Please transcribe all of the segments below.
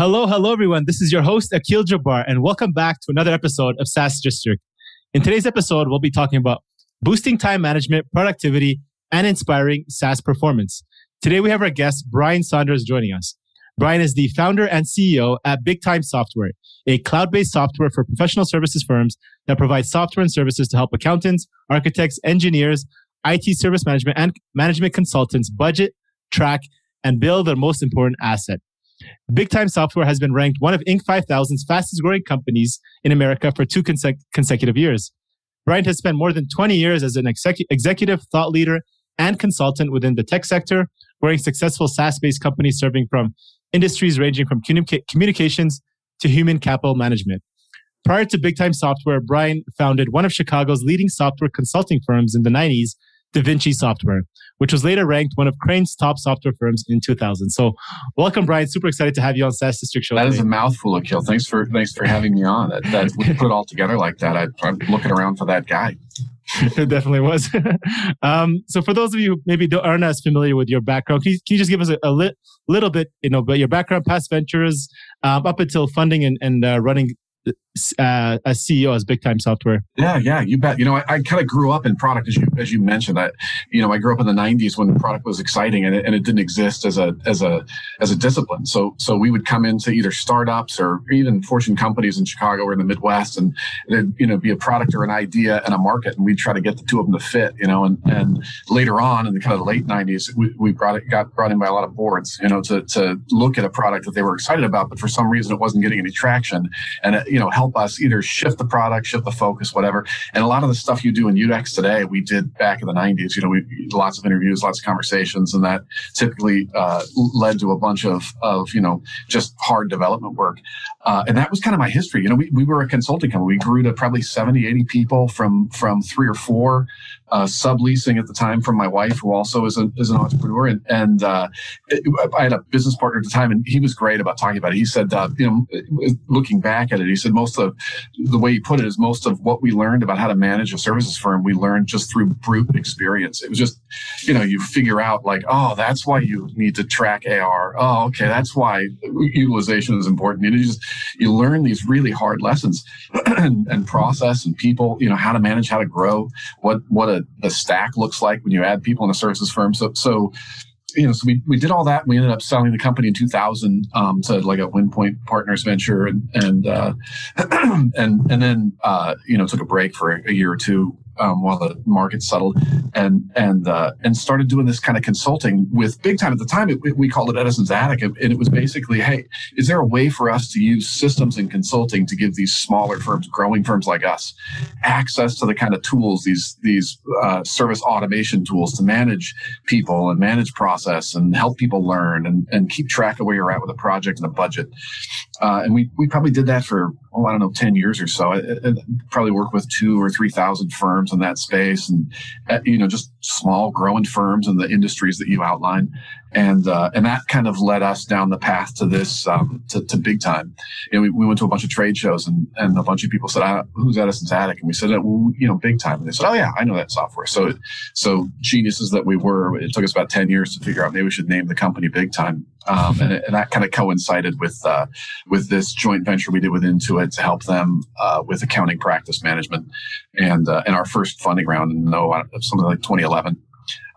Hello, hello, everyone. This is your host, Akil Jabbar, and welcome back to another episode of SaaS District. In today's episode, we'll be talking about boosting time management, productivity, and inspiring SaaS performance. Today, we have our guest, Brian Saunders, joining us. Brian is the founder and CEO at Big Time Software, a cloud based software for professional services firms that provides software and services to help accountants, architects, engineers, IT service management, and management consultants budget, track, and build their most important asset. Big Time Software has been ranked one of Inc. 5000's fastest growing companies in America for two consec- consecutive years. Brian has spent more than 20 years as an exec- executive thought leader and consultant within the tech sector, growing successful SaaS based companies serving from industries ranging from communica- communications to human capital management. Prior to Big Time Software, Brian founded one of Chicago's leading software consulting firms in the 90s, DaVinci Software, which was later ranked one of Crain's top software firms in 2000. So, welcome, Brian. Super excited to have you on SaaS District Show. That today. is a mouthful Akil. Thanks for thanks for having me on. That, that we put it all together like that. I, I'm looking around for that guy. it definitely was. um, so, for those of you who maybe don't, aren't as familiar with your background, can you, can you just give us a, a li- little bit, you know, about your background, past ventures, um, up until funding and, and uh, running uh, as CEO as Big Time Software? Yeah, yeah, you bet. You know, I, I kind of grew up in product as you as you mentioned. I, you know, I grew up in the '90s when product was exciting and it, and it didn't exist as a as a as a discipline. So so we would come into either startups or even Fortune companies in Chicago or in the Midwest, and there'd you know be a product or an idea and a market, and we'd try to get the two of them to fit. You know, and and later on in the kind of the late '90s, we, we brought it got brought in by a lot of boards. You know, to to look at a product that they were excited about, but for some reason it wasn't getting any traction, and it, you know help us either shift the product, shift the focus, whatever. And a lot of the stuff you do in UX today, we did back in the 90s. You know, we lots of interviews, lots of conversations, and that typically uh, led to a bunch of, of, you know, just hard development work. Uh, and that was kind of my history. You know, we, we were a consulting company. We grew to probably 70, 80 people from, from three or four uh, subleasing at the time from my wife, who also is, a, is an entrepreneur. And, and uh, it, I had a business partner at the time, and he was great about talking about it. He said, uh, you know, looking back at it, he said most of the way you put it is most of what we learned about how to manage a services firm, we learned just through brute experience. It was just, you know, you figure out like, oh, that's why you need to track AR. Oh, okay, that's why utilization is important. You, know, you just you learn these really hard lessons and, and process and people, you know, how to manage, how to grow, what what a, a stack looks like when you add people in a services firm. So so you know, so we, we did all that. We ended up selling the company in 2000 um, to like a WinPoint Partners venture, and and uh, and and then uh, you know took a break for a year or two um, while the market settled, and and uh, and started doing this kind of consulting with big time. At the time, it, we called it Edison's Attic, and it was basically, hey, is there a way for us to use systems and consulting to give these smaller firms, growing firms like us, access to the kind of tools, these these uh, service automation tools to manage people and manage process and help people learn and, and keep track of where you're at with a project and a budget. Uh, and we, we probably did that for, oh, I don't know, 10 years or so. I, I probably worked with two or 3,000 firms in that space and, uh, you know, just small growing firms in the industries that you outline. And, uh, and that kind of led us down the path to this, um, to, to big time. You know, we, we went to a bunch of trade shows and, and a bunch of people said, who's Edison's Attic? And we said, well, you know, big time. And they said, oh yeah, I know that software. So, so geniuses that we were, it took us about 10 years to figure out maybe we should name the company big time. Um, and, and, that kind of coincided with uh, with this joint venture we did with Intuit to help them uh, with accounting practice management, and uh, and our first funding round in no something like 2011,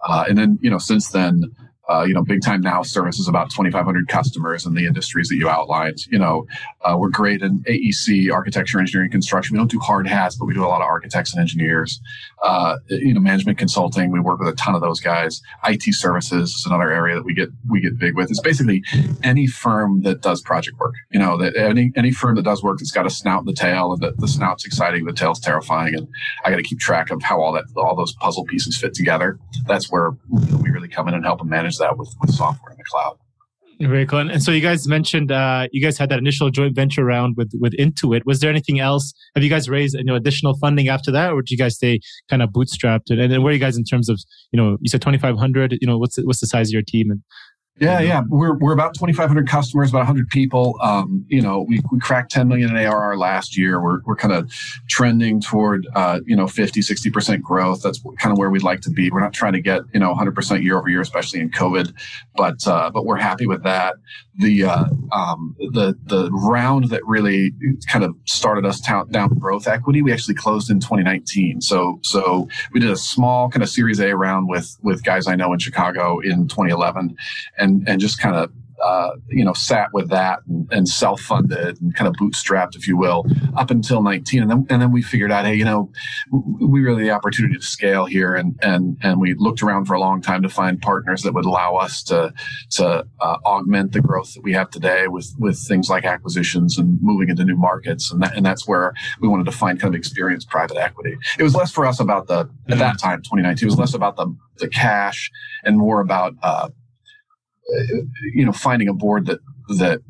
uh, and then you know since then uh, you know, Big Time Now services about 2,500 customers in the industries that you outlined. You know, uh, we're great in AEC, architecture, engineering, construction. We don't do hard hats, but we do a lot of architects and engineers. Uh, you know, management consulting. We work with a ton of those guys. IT services is another area that we get we get big with. It's basically any firm that does project work. You know, that any any firm that does work that's got a snout and the tail, and the, the snout's exciting, the tail's terrifying, and I got to keep track of how all that all those puzzle pieces fit together. That's where you know, we really come in and help them manage that with, with software in the cloud. Very cool. And so you guys mentioned uh, you guys had that initial joint venture round with with Intuit. Was there anything else? Have you guys raised you know additional funding after that, or did you guys stay kind of bootstrapped? And, and then where are you guys in terms of you know you said twenty five hundred? You know what's the, what's the size of your team? And Yeah, yeah, we're we're about 2,500 customers, about 100 people. Um, you know, we, we cracked 10 million in ARR last year. We're we're kind of trending toward uh, you know 50, 60 percent growth. That's kind of where we'd like to be. We're not trying to get you know 100 percent year over year, especially in COVID, but uh, but we're happy with that. The uh, um, the the round that really kind of started us down growth equity, we actually closed in 2019. So so we did a small kind of Series A round with with guys I know in Chicago in 2011 and and just kind of uh, you know sat with that and, and, self-funded and kind of bootstrapped if you will up until 19 and then and then we figured out hey you know we really the opportunity to scale here and and and we looked around for a long time to find partners that would allow us to to uh, augment the growth that we have today with with things like acquisitions and moving into new markets. And that, and that's where we wanted to find kind of experienced private equity. It was less for us about the at that time 2019 it was less about the the cash and more about uh, you know, finding a board that that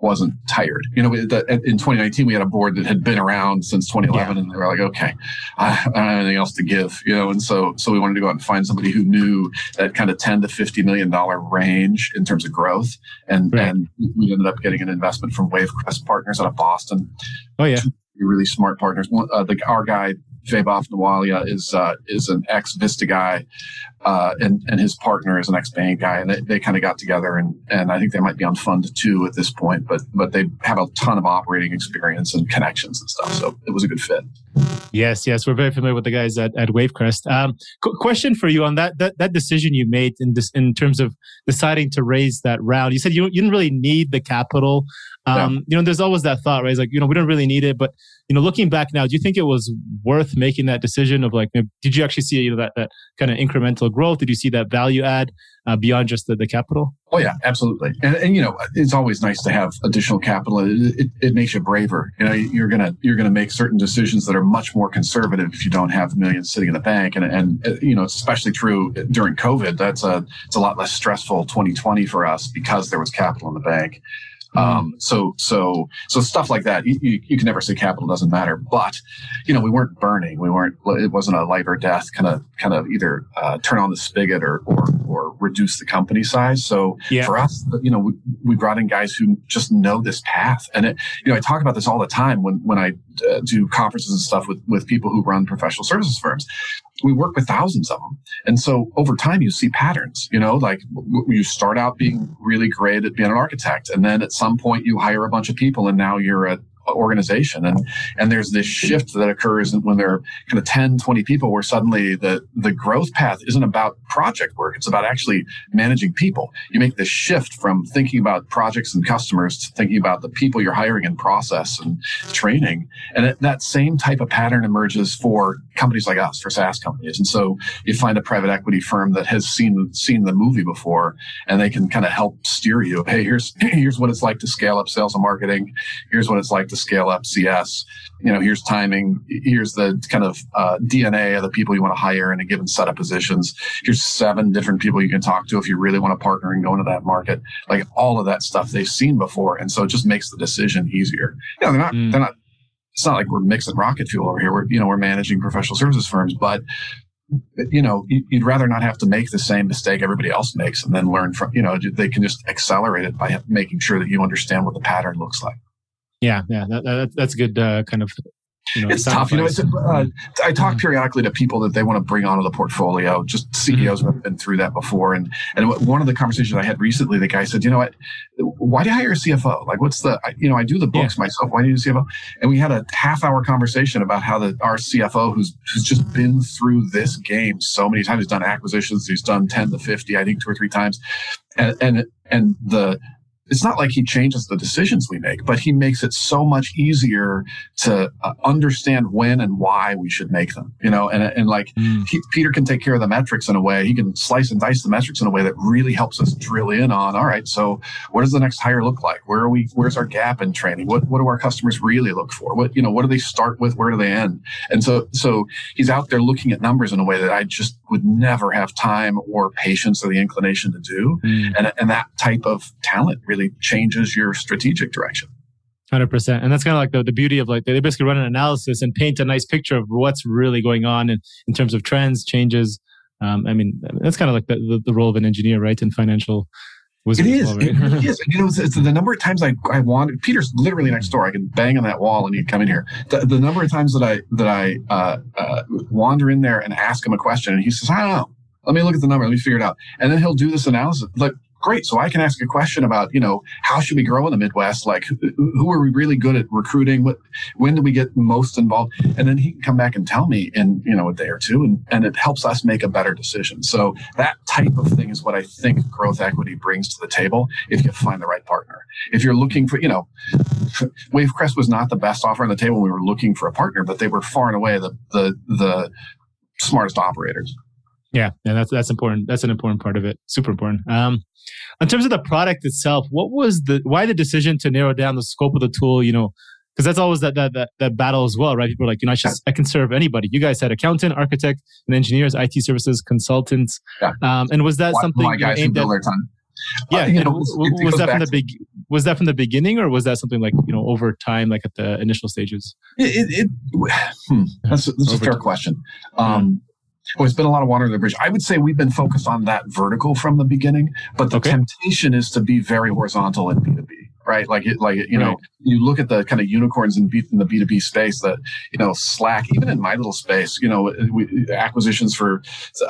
wasn't tired. You know, in 2019 we had a board that had been around since 2011, yeah. and they were like, okay, I, don't have anything else to give. You know, and so so we wanted to go out and find somebody who knew that kind of 10 to 50 million dollar range in terms of growth, and right. and we ended up getting an investment from Wavecrest Partners out of Boston. Oh yeah. Really smart partners. One, uh, the, our guy Vaibhav Nalwaya is uh, is an ex Vista guy, uh, and and his partner is an ex Bain guy, and they, they kind of got together, and and I think they might be on fund two at this point, but but they have a ton of operating experience and connections and stuff, so it was a good fit. Yes, yes, we're very familiar with the guys at, at Wavecrest. Um, qu- question for you on that, that that decision you made in this in terms of deciding to raise that round. You said you, you didn't really need the capital. Um, yeah. You know, there's always that thought, right? It's like you know, we don't really need it, but you know, looking back now, do you think it was worth making that decision of like, did you actually see you know that that kind of incremental growth? Did you see that value add uh, beyond just the, the capital? Oh yeah, absolutely. And, and you know, it's always nice to have additional capital. It, it, it, makes you braver. You know, you're gonna you're gonna make certain decisions that are much more conservative if you don't have millions sitting in the bank. And and uh, you know, it's especially true during COVID. That's a it's a lot less stressful 2020 for us because there was capital in the bank. Um, so, so, so stuff like that. You, you, you, can never say capital doesn't matter, but you know, we weren't burning. We weren't. It wasn't a life or death kind of, kind of either uh, turn on the spigot or, or, or reduce the company size. So yeah. for us, you know, we, we brought in guys who just know this path, and it, you know, I talk about this all the time when when I uh, do conferences and stuff with with people who run professional services firms we work with thousands of them. And so over time, you see patterns, you know, like you start out being really great at being an architect. And then at some point you hire a bunch of people and now you're a organization. And and there's this shift that occurs when there are kind of 10 20 people where suddenly the the growth path isn't about project work. It's about actually managing people. You make this shift from thinking about projects and customers to thinking about the people you're hiring and process and training. And that same type of pattern emerges for companies like us for SaaS companies and so you find a private equity firm that has seen seen the movie before and they can kind of help steer you hey here's here's what it's like to scale up sales and marketing here's what it's like to scale up CS. You know, here's timing. Here's the kind of uh, DNA of the people you want to hire in a given set of positions. Here's seven different people you can talk to if you really want to partner and go into that market. Like all of that stuff they've seen before, and so it just makes the decision easier. You know, they're not. Mm. They're not. It's not like we're mixing rocket fuel over here. We're you know we're managing professional services firms, but you know, you'd rather not have to make the same mistake everybody else makes and then learn from, you know, they can just accelerate it by making sure that you understand what the pattern looks like. Yeah, yeah, that, that, that's a good uh, kind of. You know, it's tough. You know, it's, uh, I talk periodically to people that they want to bring onto the portfolio. Just CEOs mm-hmm. have been through that before, and and one of the conversations I had recently, the guy said, "You know what? Why do you hire a CFO? Like, what's the? You know, I do the books yeah. myself. Why do you need a CFO?" And we had a half hour conversation about how the our CFO, who's who's just been through this game so many times, he's done acquisitions, he's done ten to fifty, I think two or three times, and and and the it's not like he changes the decisions we make, but he makes it so much easier to uh, understand when and why we should make them, you know, and, and like mm. he, Peter can take care of the metrics in a way, he can slice and dice the metrics in a way that really helps us drill in on, all right, so what does the next hire look like? Where are we, where's our gap in training? What, what do our customers really look for? What, you know, what do they start with? Where do they end? And so, so he's out there looking at numbers in a way that I just would never have time or patience or the inclination to do. Mm. And, and that type of talent really really changes your strategic direction. 100% and that's kind of like the, the beauty of like they basically run an analysis and paint a nice picture of what's really going on in, in terms of trends changes um, i mean that's kind of like the, the, the, role of an engineer right in financial it is. Well, right? it is. You know, it's, it's, the number of times I I wanted. Peter's literally next door. I can bang on that wall and he'd come in here. The, the number of times that I that I uh, uh, wander in there and ask him a question, and he says, "I don't know. Let me look at the number. Let me figure it out." And then he'll do this analysis. Like great. So I can ask a question about, you know, how should we grow in the Midwest? Like, who are we really good at recruiting? What, when do we get most involved? And then he can come back and tell me in, you know, a day or two, and, and it helps us make a better decision. So that type of thing is what I think growth equity brings to the table if you find the right partner. If you're looking for, you know, Wavecrest was not the best offer on the table. We were looking for a partner, but they were far and away the, the, the smartest operators. Yeah, yeah, that's that's important. That's an important part of it. Super important. Um, in terms of the product itself, what was the why the decision to narrow down the scope of the tool? You know, because that's always that, that that that battle as well, right? People are like, you know, I, just, I can serve anybody. You guys had accountant, architect, and engineers, IT services, consultants. Yeah. Um, and was that my, something my guys build their time? Yeah, uh, you know, was, was that from the big? Was that from the beginning, or was that something like you know over time, like at the initial stages? It, it, it hmm, that's, that's a fair time. question. Um, well, it's been a lot of water under the bridge. I would say we've been focused on that vertical from the beginning, but the okay. temptation is to be very horizontal in B2B right? Like it, like you know, you look at the kind of unicorns in, B, in the B two B space that you know Slack, even in my little space, you know, we, acquisitions for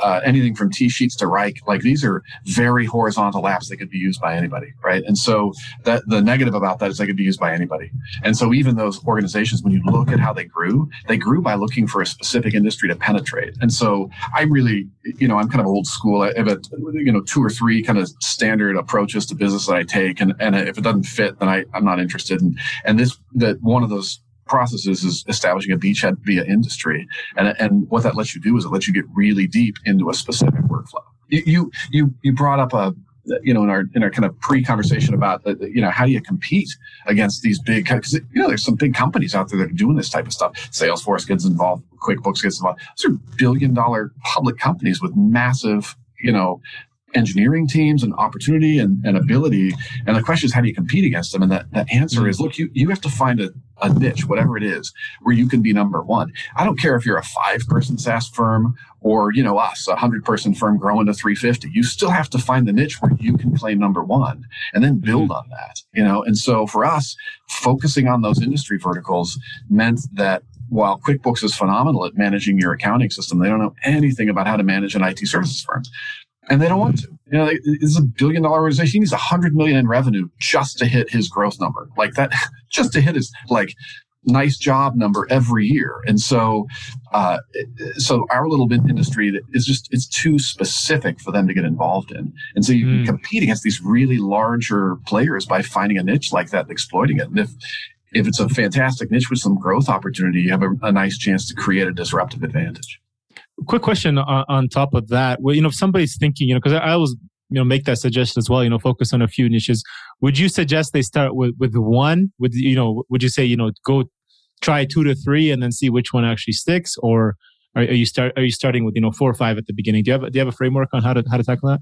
uh, anything from TSheets to Wrike, like these are very horizontal apps that could be used by anybody, right? And so that the negative about that is they could be used by anybody. And so even those organizations, when you look at how they grew, they grew by looking for a specific industry to penetrate. And so I really, you know, I'm kind of old school. I have a, you know, two or three kind of standard approaches to business that I take, and and if it doesn't fit it, then I, I'm not interested in. And this, that one of those processes is establishing a beachhead via industry. And, and what that lets you do is it lets you get really deep into a specific workflow. You, you, you brought up a, you know, in our in our kind of pre-conversation about the, you know how do you compete against these big because you know there's some big companies out there that are doing this type of stuff. Salesforce gets involved, QuickBooks gets involved. Those are billion-dollar public companies with massive you know engineering teams and opportunity and, and ability. And the question is, how do you compete against them? And that, that answer mm-hmm. is, look, you, you have to find a, a niche, whatever it is, where you can be number one. I don't care if you're a five person SaaS firm or, you know, us, a hundred person firm growing to 350. You still have to find the niche where you can claim number one and then build mm-hmm. on that, you know? And so for us, focusing on those industry verticals meant that while QuickBooks is phenomenal at managing your accounting system, they don't know anything about how to manage an IT services firm and they don't want to. You know, this is a billion dollar organization. He needs a hundred million in revenue just to hit his growth number. Like that, just to hit his like nice job number every year. And so, uh, so our little bit industry is just it's too specific for them to get involved in. And so you mm. compete against these really larger players by finding a niche like that and exploiting it. And if if it's a fantastic niche with some growth opportunity, you have a, a nice chance to create a disruptive advantage quick question on, on top of that. Well, you know, if somebody's thinking, you know, because I, I always, you know, make that suggestion as well. You know, focus on a few niches. Would you suggest they start with with one? Would you know? Would you say you know go try two to three and then see which one actually sticks, or are, are you start are you starting with you know four or five at the beginning? Do you have do you have a framework on how to how to tackle that?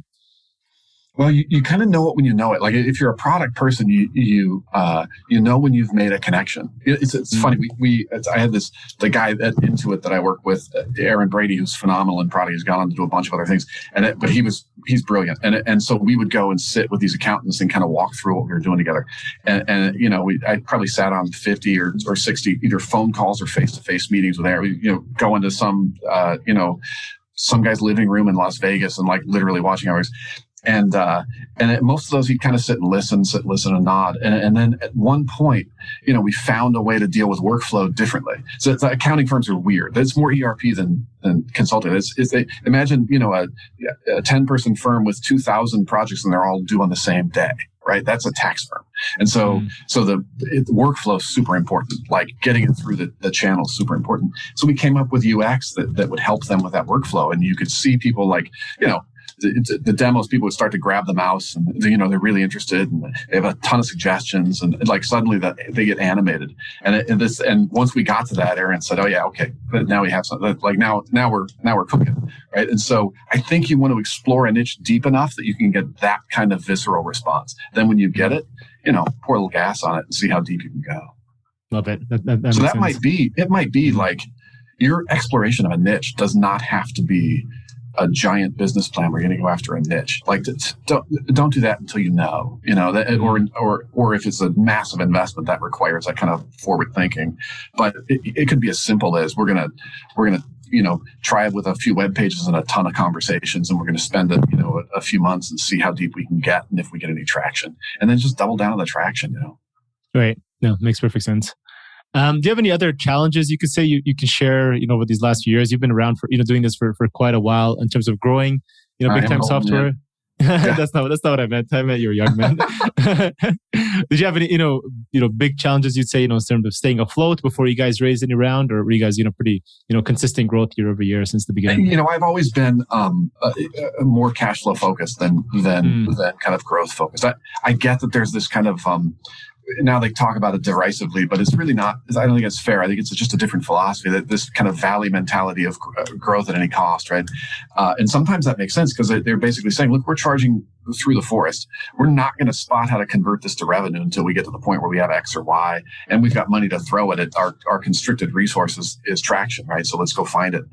Well, you, you kind of know it when you know it. Like if you're a product person, you you uh, you know when you've made a connection. It's it's mm-hmm. funny. We, we I had this the guy at Intuit that I work with, uh, Aaron Brady, who's phenomenal in product. He's gone on to do a bunch of other things, and it, but he was he's brilliant. And and so we would go and sit with these accountants and kind of walk through what we were doing together. And, and you know, we I probably sat on fifty or or sixty either phone calls or face to face meetings with Aaron. You know, go into some uh, you know some guy's living room in Las Vegas and like literally watching hours and uh, and most of those he'd kind of sit and listen, sit, listen, and nod. And, and then at one point, you know, we found a way to deal with workflow differently. So accounting firms are weird. It's more ERP than than consulting. It's, it's they, imagine you know a, a ten person firm with two thousand projects and they're all due on the same day. Right, that's a tax firm, and so mm. so the, it, the workflow is super important. Like getting it through the, the channel is super important. So we came up with UX that that would help them with that workflow, and you could see people like you know the, the, demos, people would start to grab the mouse and, you know, they're really interested and they have a ton of suggestions and like suddenly that they get animated. And, it, and this, and once we got to that, Aaron said, Oh yeah, okay. But now we have something like now, now we're, now we're cooking. Right. And so I think you want to explore a niche deep enough that you can get that kind of visceral response. Then when you get it, you know, pour a little gas on it and see how deep you can go. Love it. That, that, that so that sense. might be, it might be like your exploration of a niche does not have to be a giant business plan where you're going to go after a niche. Like don't don't do that until you know, you know, that, or or or if it's a massive investment that requires that kind of forward thinking. But it, it could be as simple as we're gonna we're gonna you know try it with a few web pages and a ton of conversations and we're going to spend a, you know a, a, few months and see how deep we can get and if we get any traction and then just double down on the traction you know right no makes perfect sense um, do you have any other challenges you could say you, you can share you know over these last few years you've been around for you know doing this for, for quite a while in terms of growing you know big time software that's not that's not what I meant. I meant you're a young man. Did you have any, you know, you know, big challenges you'd say, you know, in terms of staying afloat before you guys raised any round, or were you guys, you know, pretty, you know, consistent growth year over year since the beginning? You know, I've always been um, uh, more cash flow focused than than mm. than kind of growth focused. I, I get that there's this kind of um, now they talk about it derisively, but it's really not. I don't think it's fair. I think it's just a different philosophy that this kind of valley mentality of uh, growth at any cost, right? Uh, and sometimes that makes sense because they're basically saying, look, we're charging through the forest. We're not going to spot how to convert this to revenue until we get to the point where we have X or Y and we've got money to throw at it. Our, our constricted resources is traction, right? So let's go find it.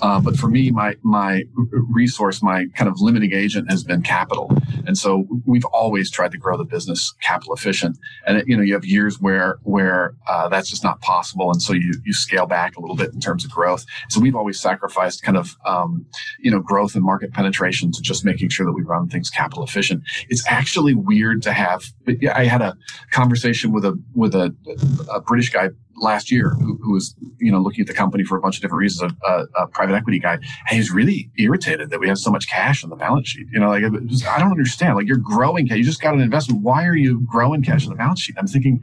Uh, but for me, my, my resource, my kind of limiting agent has been capital. And so we've always tried to grow the business capital efficient. And, it, you know, you have years where, where uh, that's just not possible. And so you, you scale back a little bit in terms of growth. So we've always sacrificed kind of, um, you know, growth and market penetration to just making sure that we run things capital capital efficient. It's actually weird to have. But I had a conversation with a with a, a British guy last year who, who, was you know looking at the company for a bunch of different reasons a, a, a, private equity guy and he's really irritated that we have so much cash on the balance sheet you know like just, i don't understand like you're growing cash you just got an investment why are you growing cash on the balance sheet i'm thinking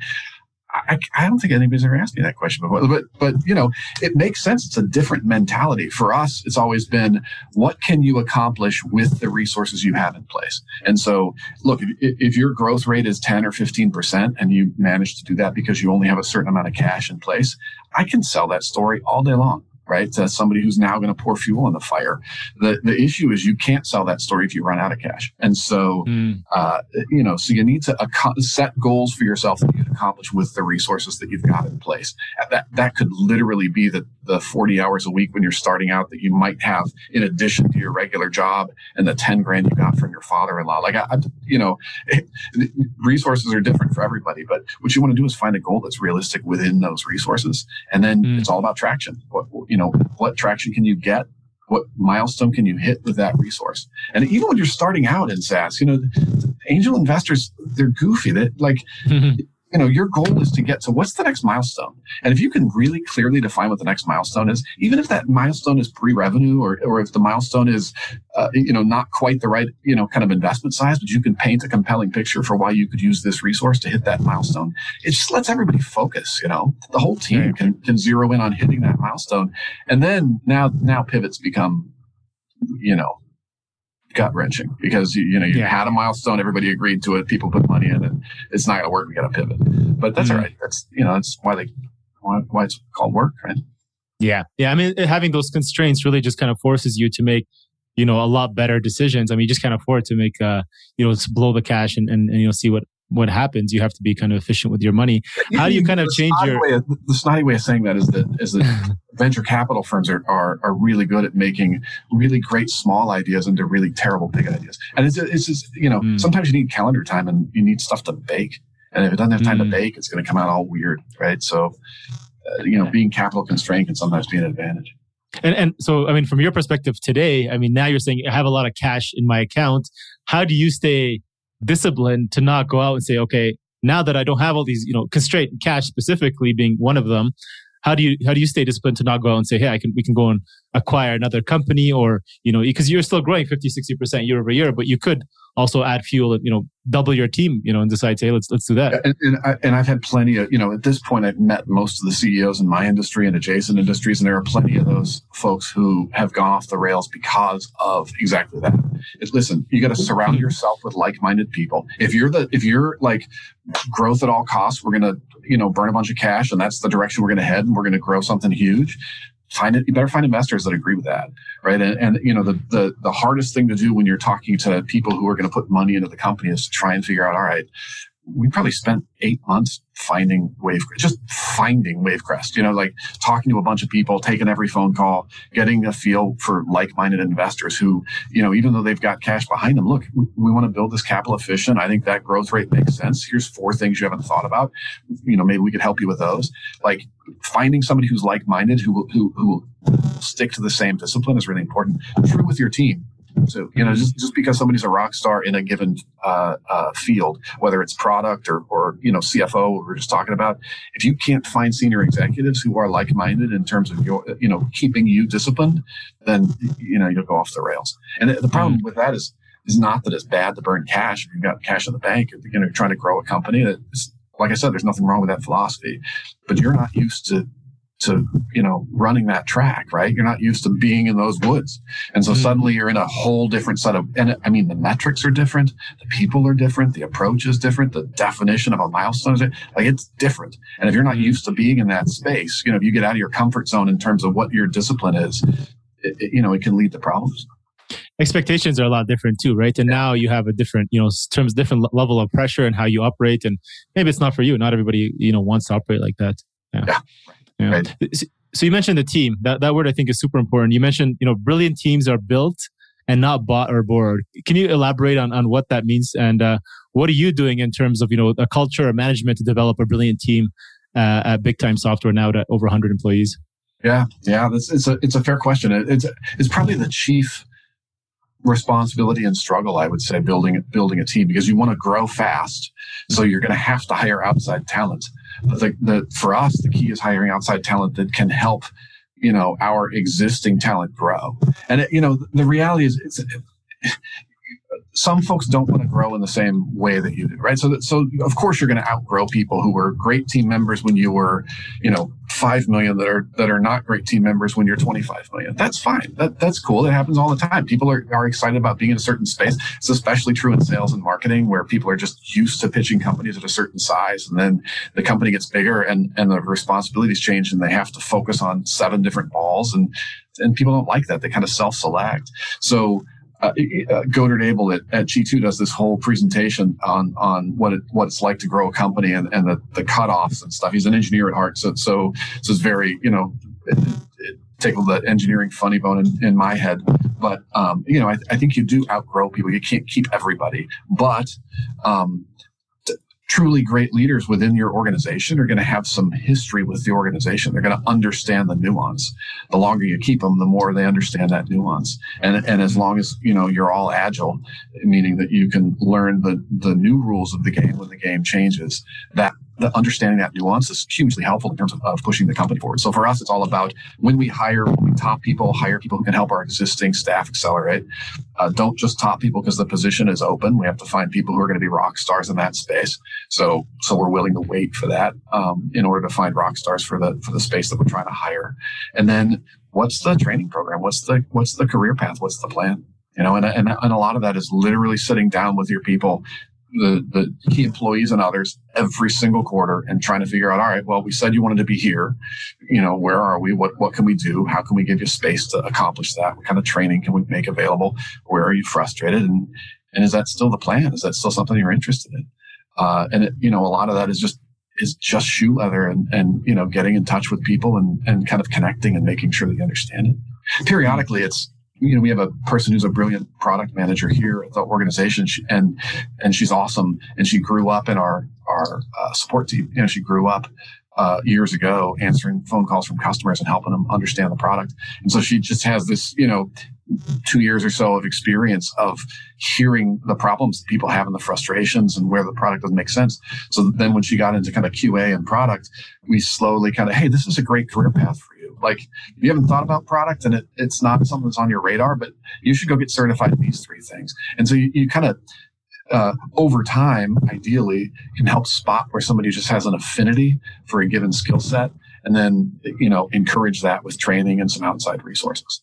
I, I don't think anybody's ever asked me that question before, but but you know, it makes sense. It's a different mentality for us. It's always been what can you accomplish with the resources you have in place. And so, look, if, if your growth rate is ten or fifteen percent, and you manage to do that because you only have a certain amount of cash in place, I can sell that story all day long right? To somebody who's now going to pour fuel on the fire. The the issue is you can't sell that story if you run out of cash. And so, mm. uh, you know, so you need to ac- set goals for yourself that you can accomplish with the resources that you've got in place. That that could literally be the the 40 hours a week when you're starting out that you might have in addition to your regular job and the 10 grand you got from your father-in-law. Like, I, I you know, it, resources are different for everybody, but what you want to do is find a goal that's realistic within those resources. And then mm. it's all about traction. What, you know, what traction can you get? What milestone can you hit with that resource? And even when you're starting out in SaaS, you know, angel investors, they're goofy. That like, you know, your goal is to get to what's the next milestone. And if you can really clearly define what the next milestone is, even if that milestone is pre-revenue or, or if the milestone is, uh, you know, not quite the right, you know, kind of investment size, but you can paint a compelling picture for why you could use this resource to hit that milestone. It just lets everybody focus, you know, the whole team can, can zero in on hitting that milestone. And then now, now pivots become, you know, gut wrenching because you, you know you yeah. had a milestone, everybody agreed to it, people put money in, and it's not going to work. We got to pivot, but that's mm-hmm. all right. That's you know that's why they why, why it's called work, right? Yeah, yeah. I mean, having those constraints really just kind of forces you to make you know a lot better decisions. I mean, you just can't afford to make uh you know blow the cash and, and, and you know see what what happens, you have to be kind of efficient with your money. How do you kind of change your? Of, the snotty way of saying that is that is that venture capital firms are, are are really good at making really great small ideas into really terrible big ideas. And it's it's just you know mm. sometimes you need calendar time and you need stuff to bake. And if it doesn't have time mm. to bake, it's going to come out all weird, right? So, uh, you know, being capital constrained can sometimes be an advantage. And and so I mean, from your perspective today, I mean, now you're saying I have a lot of cash in my account. How do you stay discipline to not go out and say, okay, now that I don't have all these, you know, constraint cash specifically being one of them, how do you how do you stay disciplined to not go out and say, hey, I can we can go and acquire another company or you know because you're still growing 50 60 percent year over year, but you could also add fuel and you know double your team you know and decide hey let's let's do that. And, and, I, and i've had plenty of you know at this point i've met most of the ceos in my industry and adjacent industries and there are plenty of those folks who have gone off the rails because of exactly that. It's, listen you got to surround mm-hmm. yourself with like-minded people. If you're the if you're like growth at all costs we're gonna you know burn a bunch of cash and that's the direction we're gonna head and we're gonna grow something huge find it you better find investors that agree with that right? And, and you know the, the the hardest thing to do when you're talking to people who are going to put money into the company is to try and figure out all right we probably spent eight months finding Wavecrest, just finding Wavecrest, you know, like talking to a bunch of people, taking every phone call, getting a feel for like-minded investors who, you know, even though they've got cash behind them, look, we, we want to build this capital efficient. I think that growth rate makes sense. Here's four things you haven't thought about. You know, maybe we could help you with those. Like finding somebody who's like-minded, who, who, who will stick to the same discipline is really important. True with your team so, you know, just, just because somebody's a rock star in a given uh, uh, field, whether it's product or, or, you know, CFO, we we're just talking about, if you can't find senior executives who are like minded in terms of your, you know, keeping you disciplined, then, you know, you'll go off the rails. And the problem mm-hmm. with that is, is not that it's bad to burn cash if you've got cash in the bank, you know, you're trying to grow a company that like I said, there's nothing wrong with that philosophy, but you're not used to to you know running that track right? You're not used to being in those woods. And so mm-hmm. suddenly you're in a whole different set of and i mean the metrics are different. The people are different. The approach is different. The definition of a milestone is like it's different. And if you're not used to being in that space you know if you get out of your comfort zone in terms of what your discipline is it, it, you know it can lead to problems. Expectations are a lot different too right? And now you have a different you know terms different level of pressure and how you operate. And maybe it's not for you. Not everybody you know wants to operate like that. Yeah, yeah. Yeah. Right. So you mentioned the team. That that word I think is super important. You mentioned you know brilliant teams are built and not bought or borrowed. Can you elaborate on on what that means and uh, what are you doing in terms of you know a culture or management to develop a brilliant team uh, at Big Time Software now at over 100 employees? Yeah, yeah, that's, it's a it's a fair question. It's it's probably the chief responsibility and struggle i would say building building a team because you want to grow fast so you're going to have to hire outside talent the, the, for us, the key is hiring outside talent that can help, you know, our existing talent grow. And, it, you know, the reality is it's, some folks don't want to grow in the same way that you do, right? So, that, so of course you're going to outgrow people who were great team members when you were, you know, five million that are that are not great team members when you're 25 million. That's fine. That that's cool. It happens all the time. People are, are excited about being in a certain space. It's especially true in sales and marketing where people are just used to pitching companies at a certain size, and then the company gets bigger and and the responsibilities change, and they have to focus on seven different balls and and people don't like that. They kind of self-select. So uh, uh, Godard Abel at, at, G2 does this whole presentation on on what it what it's like to grow a company and, and the, the cutoffs and stuff. He's an engineer at heart, so so so it's very you know tickled the engineering funny bone in, in my head. But um, you know, I, I, think you do outgrow people. You can't keep everybody, but um, truly great leaders within your organization are going to have some history with the organization. They're going to understand the nuance. The longer you keep them, the more they understand that nuance. And, and as long as, you know, you're all agile, meaning that you can learn the, the new rules of the game when the game changes, that the understanding that nuance is hugely helpful in terms of, of, pushing the company forward. So for us, it's all about when we hire, when we top people, hire people who can help our existing staff accelerate. Uh, don't just top people because the position is open. We have to find people who are going to be rock stars in that space. So so we're willing to wait for that um, in order to find rock stars for the for the space that we're trying to hire. And then what's the training program? What's the what's the career path? What's the plan? You know, and, and, and a lot of that is literally sitting down with your people the, the key employees and others every single quarter and trying to figure out, all right, well, we said you wanted to be here. You know, where are we? What, what can we do? How can we give you space to accomplish that? What kind of training can we make available? Where are you frustrated? And, and is that still the plan? Is that still something you're interested in? Uh, and it, you know, a lot of that is just, is just shoe leather and, and, you know, getting in touch with people and, and kind of connecting and making sure they understand it. Periodically, it's, you know, we have a person who's a brilliant product manager here at the organization, and and she's awesome. And she grew up in our our uh, support team. You know, she grew up uh, years ago answering phone calls from customers and helping them understand the product. And so she just has this, you know, two years or so of experience of hearing the problems that people have and the frustrations and where the product doesn't make sense. So then when she got into kind of QA and product, we slowly kind of, hey, this is a great career path for Like you haven't thought about product and it, it's not something that's on your radar, but you should go get certified in these three things. And so you, you kind of uh, over time, ideally, can help spot where somebody just has an affinity for a given skill set, and then you know encourage that with training and some outside resources.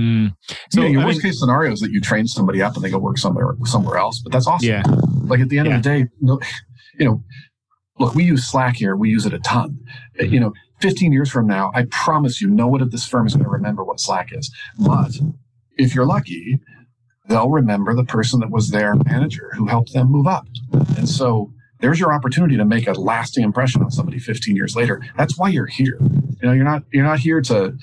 Mm. So your I worst mean, case scenario is that you train somebody up and they go work somewhere somewhere else, but that's awesome. Yeah. Like at the end yeah. of the day, no, you know, look, we use Slack here. We use it a ton. Mm-hmm. You know, 15 years from now, I promise you, no one at this firm is going to remember what Slack is. But if you're lucky, they'll remember the person that was their manager who helped them move up. And so there's your opportunity to make a lasting impression on somebody 15 years later. That's why you're here. You know, you're not you're not here to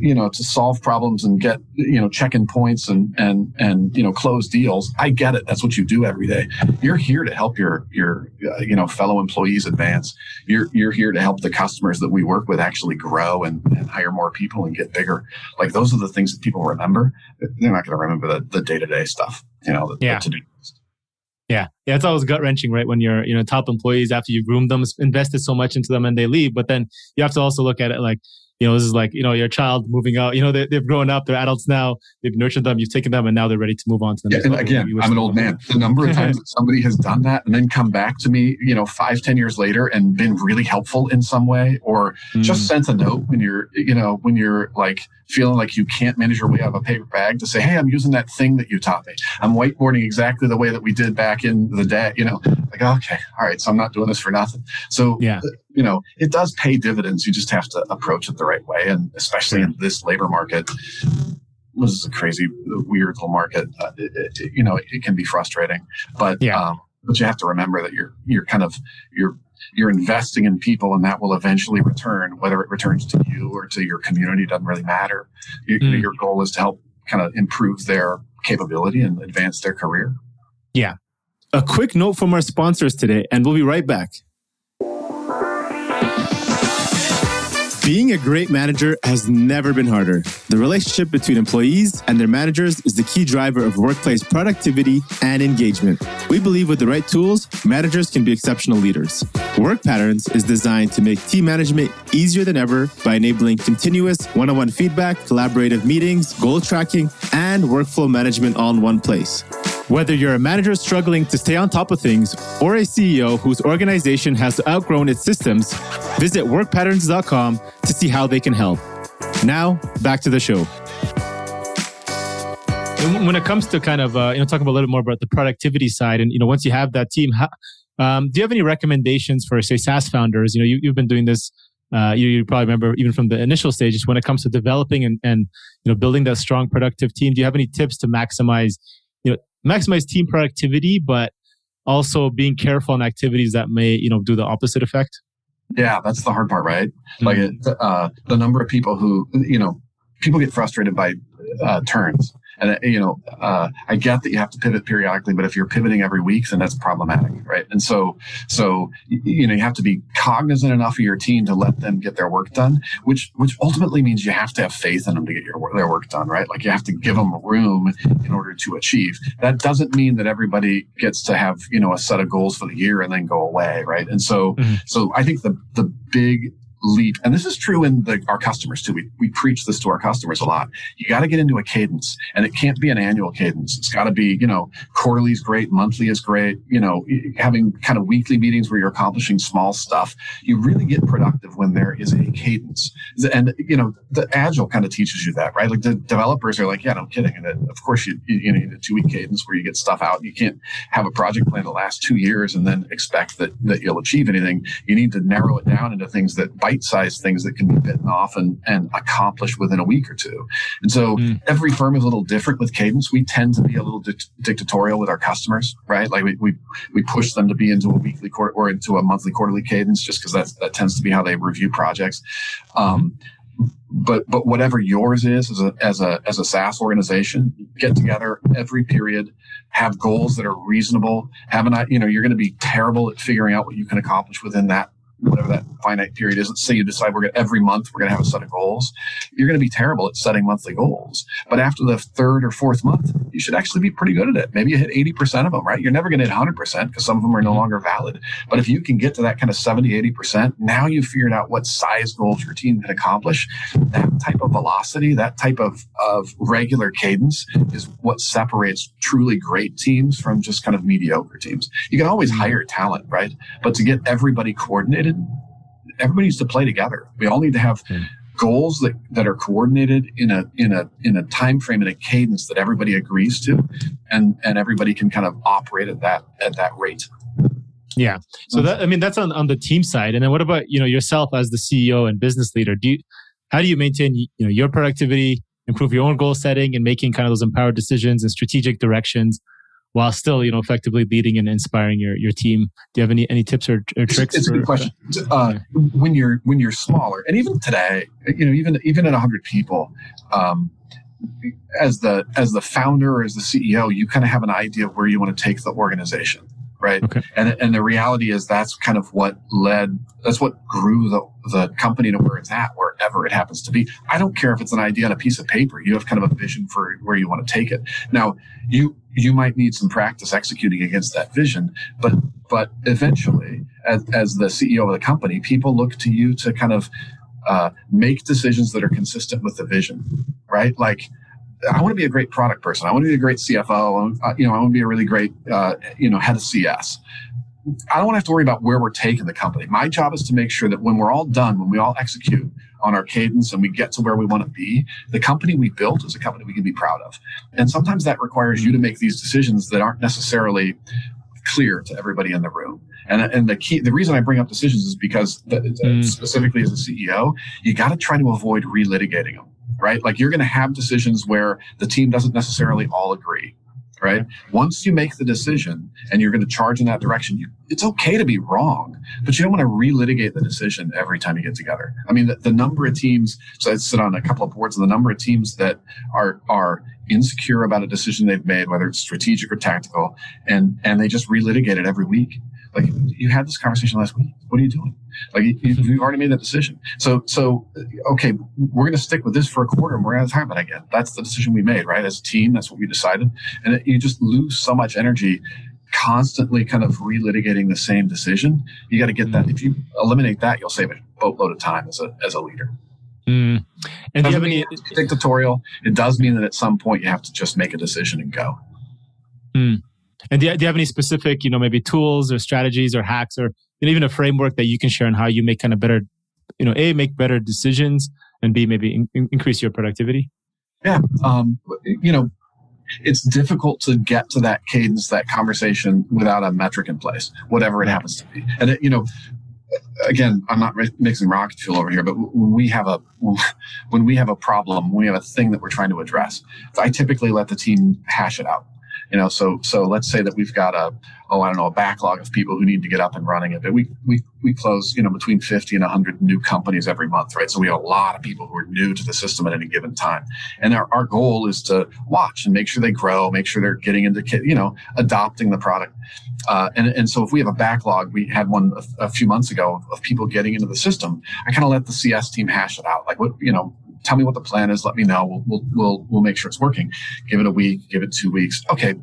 you know to solve problems and get you know checking points and and and you know close deals i get it that's what you do every day you're here to help your your uh, you know fellow employees advance you're you're here to help the customers that we work with actually grow and, and hire more people and get bigger like those are the things that people remember they're not going to remember the, the day-to-day stuff you know the, yeah. the to-do yeah, yeah, it's always gut wrenching, right? When you're, you know, top employees after you groomed them, invested so much into them, and they leave. But then you have to also look at it like, you know, this is like, you know, your child moving out, you know, they, they've grown up, they're adults now, they've nurtured them, you've taken them, and now they're ready to move on to the next. Yeah, and again, I'm an old man. The number of times that somebody has done that and then come back to me, you know, five, ten years later and been really helpful in some way, or mm. just sent a note when you're, you know, when you're like feeling like you can't manage your way out of a paper bag to say, Hey, I'm using that thing that you taught me. I'm whiteboarding exactly the way that we did back in the day, you know, like, okay, all right. So I'm not doing this for nothing. So, yeah. you know, it does pay dividends. You just have to approach it the right way. And especially in this labor market, this is a crazy, weird little market. Uh, it, it, you know, it, it, can be frustrating, but, yeah. um, but you have to remember that you're, you're kind of, you're, you're investing in people and that will eventually return, whether it returns to you or to your community doesn't really matter. You, mm. Your goal is to help kind of improve their capability and advance their career. Yeah. A quick note from our sponsors today, and we'll be right back. Being a great manager has never been harder. The relationship between employees and their managers is the key driver of workplace productivity and engagement. We believe with the right tools, managers can be exceptional leaders. Work Patterns is designed to make team management easier than ever by enabling continuous one on one feedback, collaborative meetings, goal tracking, and workflow management all in one place. Whether you're a manager struggling to stay on top of things or a CEO whose organization has outgrown its systems, visit workpatterns.com to see how they can help. Now, back to the show. When it comes to kind of, uh, you know, talking a little more about the productivity side, and you know, once you have that team, how, um, do you have any recommendations for, say, SaaS founders? You know, you, have been doing this. Uh, you, you, probably remember even from the initial stages when it comes to developing and, and you know building that strong productive team. Do you have any tips to maximize maximize team productivity, but also being careful on activities that may, you know, do the opposite effect? Yeah, that's the hard part, right? Mm-hmm. Like it, uh, the number of people who, you know, people get frustrated by uh, turns. And uh, you know, uh, I get that you have to pivot periodically, but if you're pivoting every week, then that's problematic, right? And so, so you know, you have to be cognizant enough of your team to let them get their work done, which which ultimately means you have to have faith in them to get your their work done, right? Like you have to give them room in order to achieve. That doesn't mean that everybody gets to have you know a set of goals for the year and then go away, right? And so, mm-hmm. so I think the the big leap. And this is true in the, our customers too. We, we preach this to our customers a lot. You got to get into a cadence and it can't be an annual cadence. It's got to be, you know, quarterly is great. Monthly is great. You know, having kind of weekly meetings where you're accomplishing small stuff. You really get productive when there is a cadence. And, you know, the agile kind of teaches you that, right? Like the developers are like, yeah, no kidding. And of course you, you need a two week cadence where you get stuff out. You can't have a project plan that lasts two years and then expect that, that you'll achieve anything. You need to narrow it down into things that bite bite-sized things that can be bitten off and, and accomplished within a week or two. And so mm. every firm is a little different with cadence. We tend to be a little di- dictatorial with our customers, right? Like we, we, we push them to be into a weekly court or into a monthly quarterly cadence just because that, that tends to be how they review projects. Um, but but whatever yours is as a as a as a SaaS organization, get together every period, have goals that are reasonable. Have an you know you're going to be terrible at figuring out what you can accomplish within that whatever that finite period is. Let's say you decide we're going to, every month we're going to have a set of goals. You're going to be terrible at setting monthly goals. But after the third or fourth month, you should actually be pretty good at it. Maybe you hit 80% of them, right? You're never going to hit 100% because some of them are no mm-hmm. longer valid. But if you can get to that kind of 70, 80%, now you've figured out what size goals your team can accomplish. That type of velocity, that type of, of regular cadence is what separates truly great teams from just kind of mediocre teams. You can always mm-hmm. hire talent, right? But to get everybody coordinated, everybody needs to play together. We all need to have mm. goals that, that are coordinated in a in a in a time frame and a cadence that everybody agrees to, and and everybody can kind of operate at that at that rate. Yeah. So that I mean that's on, on the team side. And then what about, you know, yourself as the CEO and business leader? Do you how do you maintain you know your productivity, improve your own goal setting and making kind of those empowered decisions and strategic directions while still, you know, effectively leading and inspiring your, your team. Do you have any, any tips or, or tricks? It's, it's for, a good question. Uh, when you're, when you're smaller and even today, you know, even, even at hundred people, um, as the, as the founder or as the CEO, you kind of have an idea of where you want to take the organization right? Okay. And and the reality is that's kind of what led that's what grew the the company to where it's at, wherever it happens to be. I don't care if it's an idea on a piece of paper. You have kind of a vision for where you want to take it. Now, you you might need some practice executing against that vision, but but eventually, as, as the CEO of the company, people look to you to kind of uh, make decisions that are consistent with the vision, right? Like I want to be a great product person. I want to be a great CFO. Uh, you know, I want to be a really great, uh, you know, head of CS. I don't want to have to worry about where we're taking the company. My job is to make sure that when we're all done, when we all execute on our cadence and we get to where we want to be, the company we built is a company we can be proud of. And sometimes that requires you to make these decisions that aren't necessarily clear to everybody in the room. And, and the key, the reason I bring up decisions is because the, mm. specifically as a CEO, you got to try to avoid relitigating them right? Like you're going to have decisions where the team doesn't necessarily all agree, right? Once you make the decision and you're going to charge in that direction, you, it's okay to be wrong, but you don't want to relitigate the decision every time you get together. I mean, the, the number of teams, so I sit on a couple of boards, and the number of teams that are, are insecure about a decision they've made, whether it's strategic or tactical, and, and they just relitigate it every week. Like you had this conversation last week. What are you doing? Like you, have already made that decision. So, so okay, we're going to stick with this for a quarter and we're out of time. But again, that's the decision we made, right? As a team, that's what we decided. And it, you just lose so much energy constantly kind of relitigating the same decision. You got to get that. Mm-hmm. If you eliminate that, you'll save a boatload of time as a, as a leader. Mm. And do you have any dictatorial? It does mean that at some point you have to just make a decision and go. Mm. And do you, do you have any specific, you know, maybe tools or strategies or hacks or even a framework that you can share on how you make kind of better, you know, a make better decisions and b maybe in, increase your productivity? Yeah, um, you know, it's difficult to get to that cadence, that conversation without a metric in place, whatever it happens to be. And it, you know, again, I'm not mixing rocket fuel over here, but when we have a when we have a problem, when we have a thing that we're trying to address, I typically let the team hash it out you know so so let's say that we've got a oh i don't know a backlog of people who need to get up and running. It we we we close you know between 50 and 100 new companies every month right? So we have a lot of people who are new to the system at any given time. And our, our goal is to watch and make sure they grow make sure they're getting into you know adopting the product. Uh, and, and so if we have a backlog we had one a, a few months ago of, of people getting into the system i kind of let the cs team hash it out. Like what you know tell me what the plan is. Let me know. We'll, we'll, we'll, we'll make sure it's working. Give it a week, give it two weeks. Okay.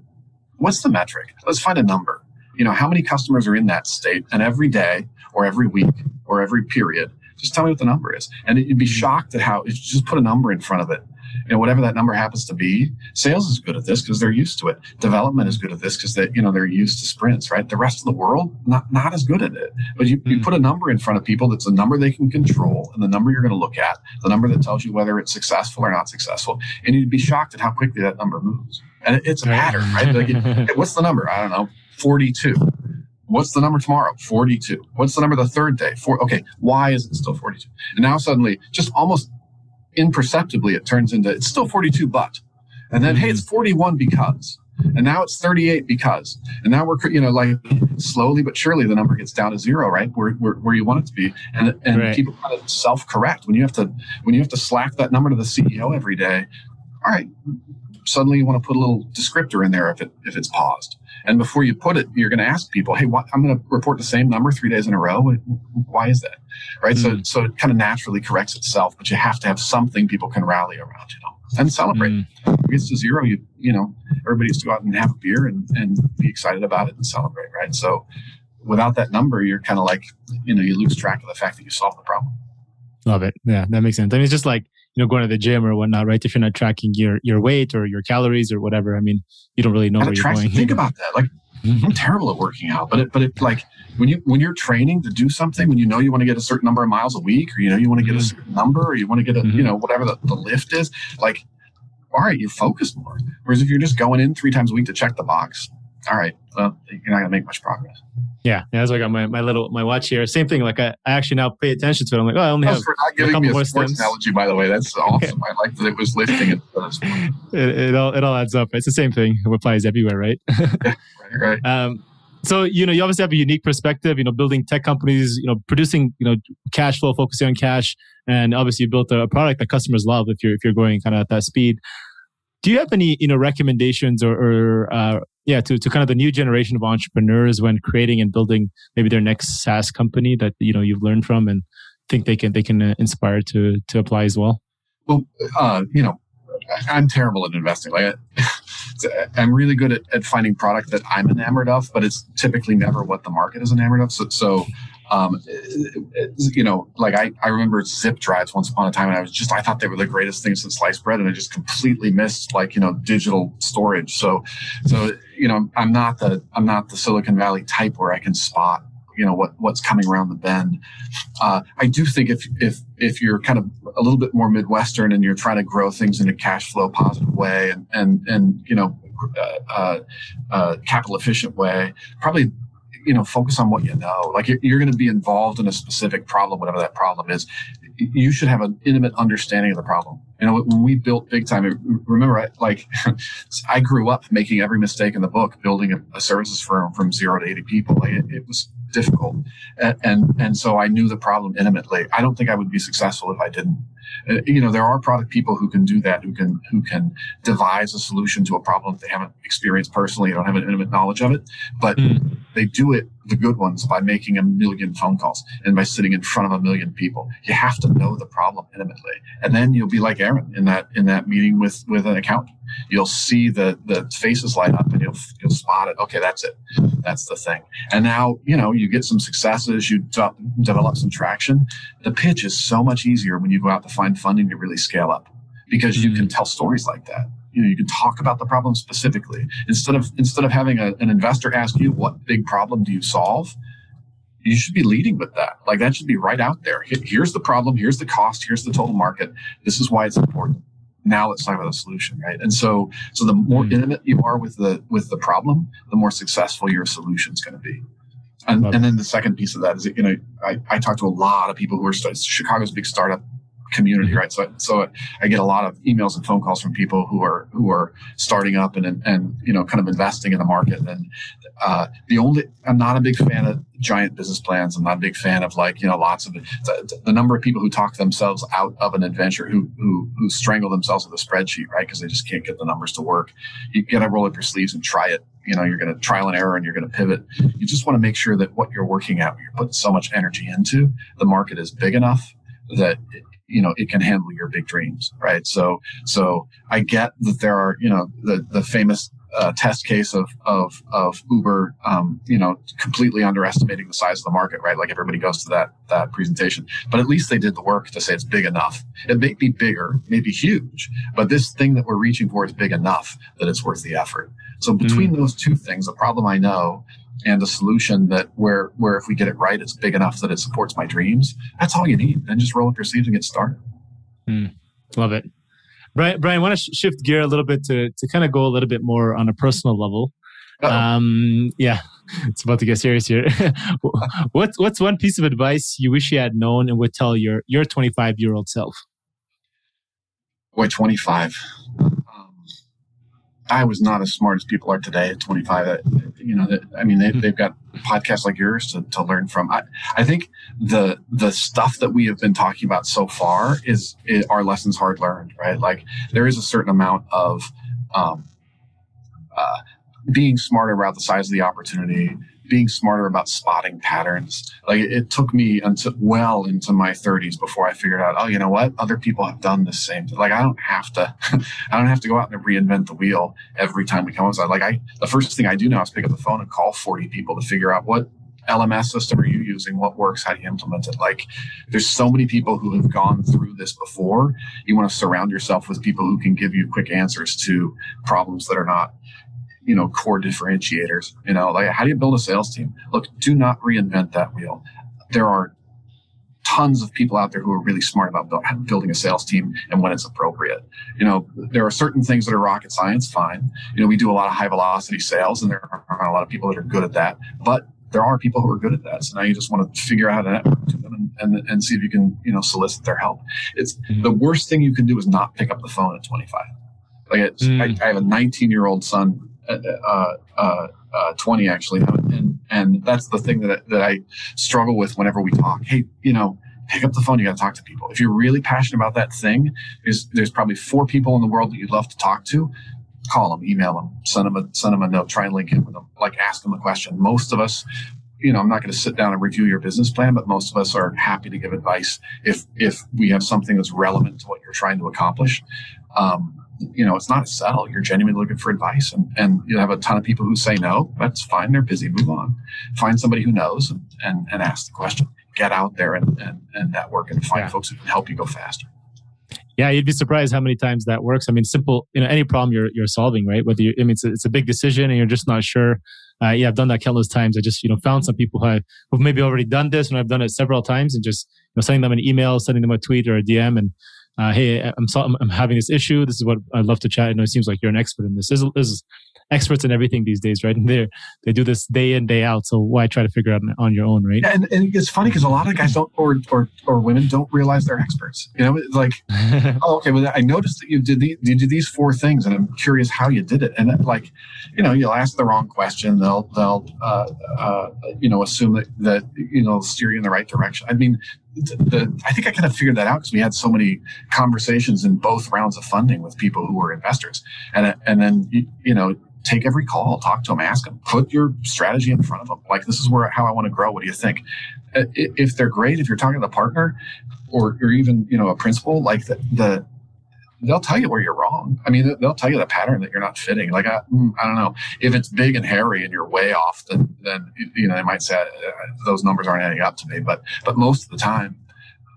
What's the metric? Let's find a number. You know, how many customers are in that state? And every day or every week or every period, just tell me what the number is. And you'd be shocked at how just put a number in front of it And whatever that number happens to be, sales is good at this because they're used to it. Development is good at this because they, you know, they're used to sprints, right? The rest of the world, not, not as good at it. But you, you hmm. put a number in front of people that's a number they can control and the number you're going to look at, the number that tells you whether it's successful or not successful. And you'd be shocked at how quickly that number moves. And it, it's a pattern, right? Like, what's the number? I don't know, 42. What's the number tomorrow? 42. What's the number the third day? Four. Okay. Why is it still 42? And now suddenly, just almost imperceptibly it turns into it's still 42 but and then hey it's mm-hmm. 41 because and now it's 38 because and now we're you know like slowly but surely the number gets down to zero right where, where, where you want it to be and and right. people kind of self-correct when you have to when you have to slack that number to the ceo every day all right suddenly you want to put a little descriptor in there if it if it's paused and before you put it, you're going to ask people, "Hey, what, I'm going to report the same number three days in a row. Why is that?" Right. Mm. So, so it kind of naturally corrects itself, but you have to have something people can rally around, you know, and celebrate. Mm. If it gets to zero, you you know, everybody has to go out and have a beer and and be excited about it and celebrate. Right. So, without that number, you're kind of like, you know, you lose track of the fact that you solved the problem. Love it. Yeah, that makes sense. I mean, it's just like you know going to the gym or whatnot, right? If you're not tracking your your weight or your calories or whatever, I mean, you don't really know where you're going. Think about that. Like mm-hmm. I'm terrible at working out, but it but it like when you when you're training to do something, when you know you want to get a certain number of miles a week, or you know you want to get a mm-hmm. certain number, or you want to get a mm-hmm. you know whatever the, the lift is, like all right, you're focused more. Whereas if you're just going in three times a week to check the box, all right, well, you're not going to make much progress. Yeah, yeah, that's why I got my, my little my watch here. Same thing. Like I, I actually now pay attention to it. I'm like, oh, I only have for not giving couple me a more sports stems. analogy, by the way. That's awesome. I like that it was lifting it. it, it all it all adds up. It's the same thing. It applies everywhere, right? right, right. Um, so you know, you obviously have a unique perspective. You know, building tech companies, you know, producing you know cash flow, focusing on cash, and obviously you built a product that customers love. If you're if you're going kind of at that speed, do you have any you know recommendations or, or uh, yeah to to kind of the new generation of entrepreneurs when creating and building maybe their next SaaS company that you know you've learned from and think they can they can uh, inspire to to apply as well? Well, uh, you know, I'm terrible at investing. Like, I'm really good at, at finding product that I'm enamored of, but it's typically never what the market is enamored of. So, so um, you know, like I, I remember zip drives once upon a time, and I was just I thought they were the greatest thing since sliced bread, and I just completely missed like you know digital storage. So, so you know, I'm not the I'm not the Silicon Valley type where I can spot you know what what's coming around the bend. Uh, I do think if if if you're kind of a little bit more midwestern and you're trying to grow things in a cash flow positive way and and and you know uh, uh, uh capital efficient way, probably you know focus on what you know. Like you're, you're going to be involved in a specific problem, whatever that problem is. You should have an intimate understanding of the problem. You know, when we built big time, remember, I, like I grew up making every mistake in the book, building a, a services firm from zero to 80 people. Like it, it was difficult. And, and, and so I knew the problem intimately. I don't think I would be successful if I didn't. Uh, you know, there are product people who can do that, who can, who can devise a solution to a problem that they haven't experienced personally, don't have an intimate knowledge of it, but mm. they do it, the good ones, by making a million phone calls and by sitting in front of a million people. You have to know the problem intimately. And then you'll be like Aaron in that, in that meeting with, with an accountant. You'll see the, the faces light up and you'll, you'll spot it. Okay, that's it. That's the thing. And now, you know, you get some successes, you de- develop some traction. The pitch is so much easier when you go out to find funding to really scale up because mm-hmm. you can mm. tell stories like that. You know, you can talk about the problem specifically instead of instead of having a, an investor ask you what big problem do you solve. You should be leading with that. Like that should be right out there. Here's the problem. Here's the cost. Here's the total market. This is why it's important. Now let's talk about the solution, right? And so, so the more mm-hmm. intimate you are with the with the problem, the more successful your solution is going to be. And, and, then the second piece of that is, you know, I, I talk to a lot of people who are Chicago's big startup community, mm-hmm. right? So, so I get a lot of emails and phone calls from people who are who are starting up and and you know kind of investing in the market. And uh, the only I'm not a big fan of giant business plans. I'm not a big fan of like you know lots of the, the number of people who talk themselves out of an adventure who who who strangle themselves with a spreadsheet, right? Because they just can't get the numbers to work. You got to roll up your sleeves and try it you know you're going to trial and error and you're going to pivot you just want to make sure that what you're working at you're putting so much energy into the market is big enough that you know it can handle your big dreams right so so i get that there are you know the the famous uh, test case of of of Uber, um, you know, completely underestimating the size of the market, right? Like everybody goes to that that presentation, but at least they did the work to say it's big enough. It may be bigger, maybe huge, but this thing that we're reaching for is big enough that it's worth the effort. So between mm. those two things, a problem I know and a solution that where where if we get it right, it's big enough that it supports my dreams. That's all you need. and just roll up your sleeves and get started. Mm. Love it. Brian, Brian, I want to sh- shift gear a little bit to to kind of go a little bit more on a personal level. Um, yeah, it's about to get serious here. what's what's one piece of advice you wish you had known and would tell your your 25 year old self? Boy, 25. I was not as smart as people are today at 25. That, you know, that, I mean, they, have got podcasts like yours to, to learn from. I, I think the the stuff that we have been talking about so far is, is our lessons hard learned, right? Like there is a certain amount of um, uh, being smarter about the size of the opportunity, being smarter about spotting patterns. Like it, took me until well into my 30s before I figured out, oh, you know what? Other people have done the same. Like I don't have to, I don't have to go out and reinvent the wheel every time we come outside. Like I, the first thing I do now is pick up the phone and call 40 people to figure out what LMS system are you using? What works? How do you implement it? Like, there's so many people who have gone through this before. You want to surround yourself with people who can give you quick answers to problems that are not you know core differentiators you know like how do you build a sales team look do not reinvent that wheel there are tons of people out there who are really smart about building a sales team and when it's appropriate you know there are certain things that are rocket science fine you know we do a lot of high velocity sales and there are a lot of people that are good at that but there are people who are good at that. So now you just want to figure out how to network to them and, and, and see if you can, you know, solicit their help. It's mm-hmm. the worst thing you can do is not pick up the phone at 25. Like mm. I, I, have a 19 year old son, uh, uh, uh, uh 20 actually. And, and that's the thing that, that I struggle with whenever we talk. Hey, you know, pick up the phone. You got to talk to people. If you're really passionate about that thing, there's, there's probably four people in the world that you'd love to talk to call them, email them, send them a send them a note, try and link in with them, like ask them a question. Most of us, you know, I'm not going to sit down and review your business plan, but most of us are happy to give advice if if we have something that's relevant to what you're trying to accomplish. Um, you know, it's not a sell. You're genuinely looking for advice, and and you have a ton of people who say no. That's fine. They're busy. Move on. Find somebody who knows and and, and ask the question. Get out there and, and, and network and find yeah. folks who can help you go faster yeah, you'd be surprised how many times that works. I mean, simple, you know, any problem you're you're solving, right? Whether you, I mean, it's a, it's a big decision and you're just not sure. Uh, yeah, I've done that countless times. I just, you know, found some people who have, who've maybe already done this and I've done it several times and just, you know, sending them an email, sending them a tweet or a DM and, uh, hey, I'm, so, I'm having this issue. This is what I'd love to chat. I know it seems like you're an expert in this. This is, this is experts in everything these days, right? And they they do this day in day out. So why try to figure out on your own, right? And, and it's funny because a lot of guys don't or, or or women don't realize they're experts. You know, like oh, okay, well, I noticed that you did the, you did these four things, and I'm curious how you did it. And like, you know, you'll ask the wrong question, they'll they'll uh, uh, you know assume that that you know steer you in the right direction. I mean, the, I think I kind of figured that out because we had so many conversations in both rounds of funding with people who were investors, and and then you, you know take every call, talk to them, ask them, put your strategy in front of them. Like, this is where how I want to grow. What do you think? If they're great, if you're talking to the partner or, or even, you know, a principal, like the, the they'll tell you where you're wrong. I mean, they'll tell you the pattern that you're not fitting. Like, I, mm, I don't know if it's big and hairy and you're way off, then, then, you know, they might say uh, those numbers aren't adding up to me. But, but most of the time,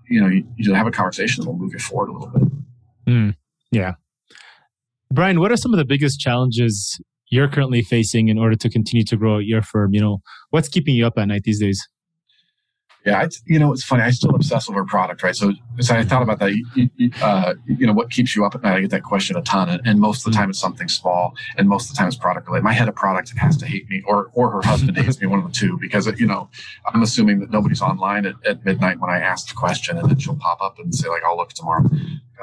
you know, you, you have a conversation that will move you forward a little bit. Mm, yeah. Brian, what are some of the biggest challenges you're currently facing in order to continue to grow your firm? You know, what's keeping you up at night these days? Yeah, I, you know, it's funny. I still obsess over product, right? So, so I thought about that. You, uh, you know, what keeps you up at night? I get that question a ton, and, and, most of the time it's something small, and most of the time it's product related. My head of product has to hate me, or or her husband hates me, one of the two, because you know, I'm assuming that nobody's online at, at midnight when I ask the question, and then she'll pop up and say like, "I'll look tomorrow."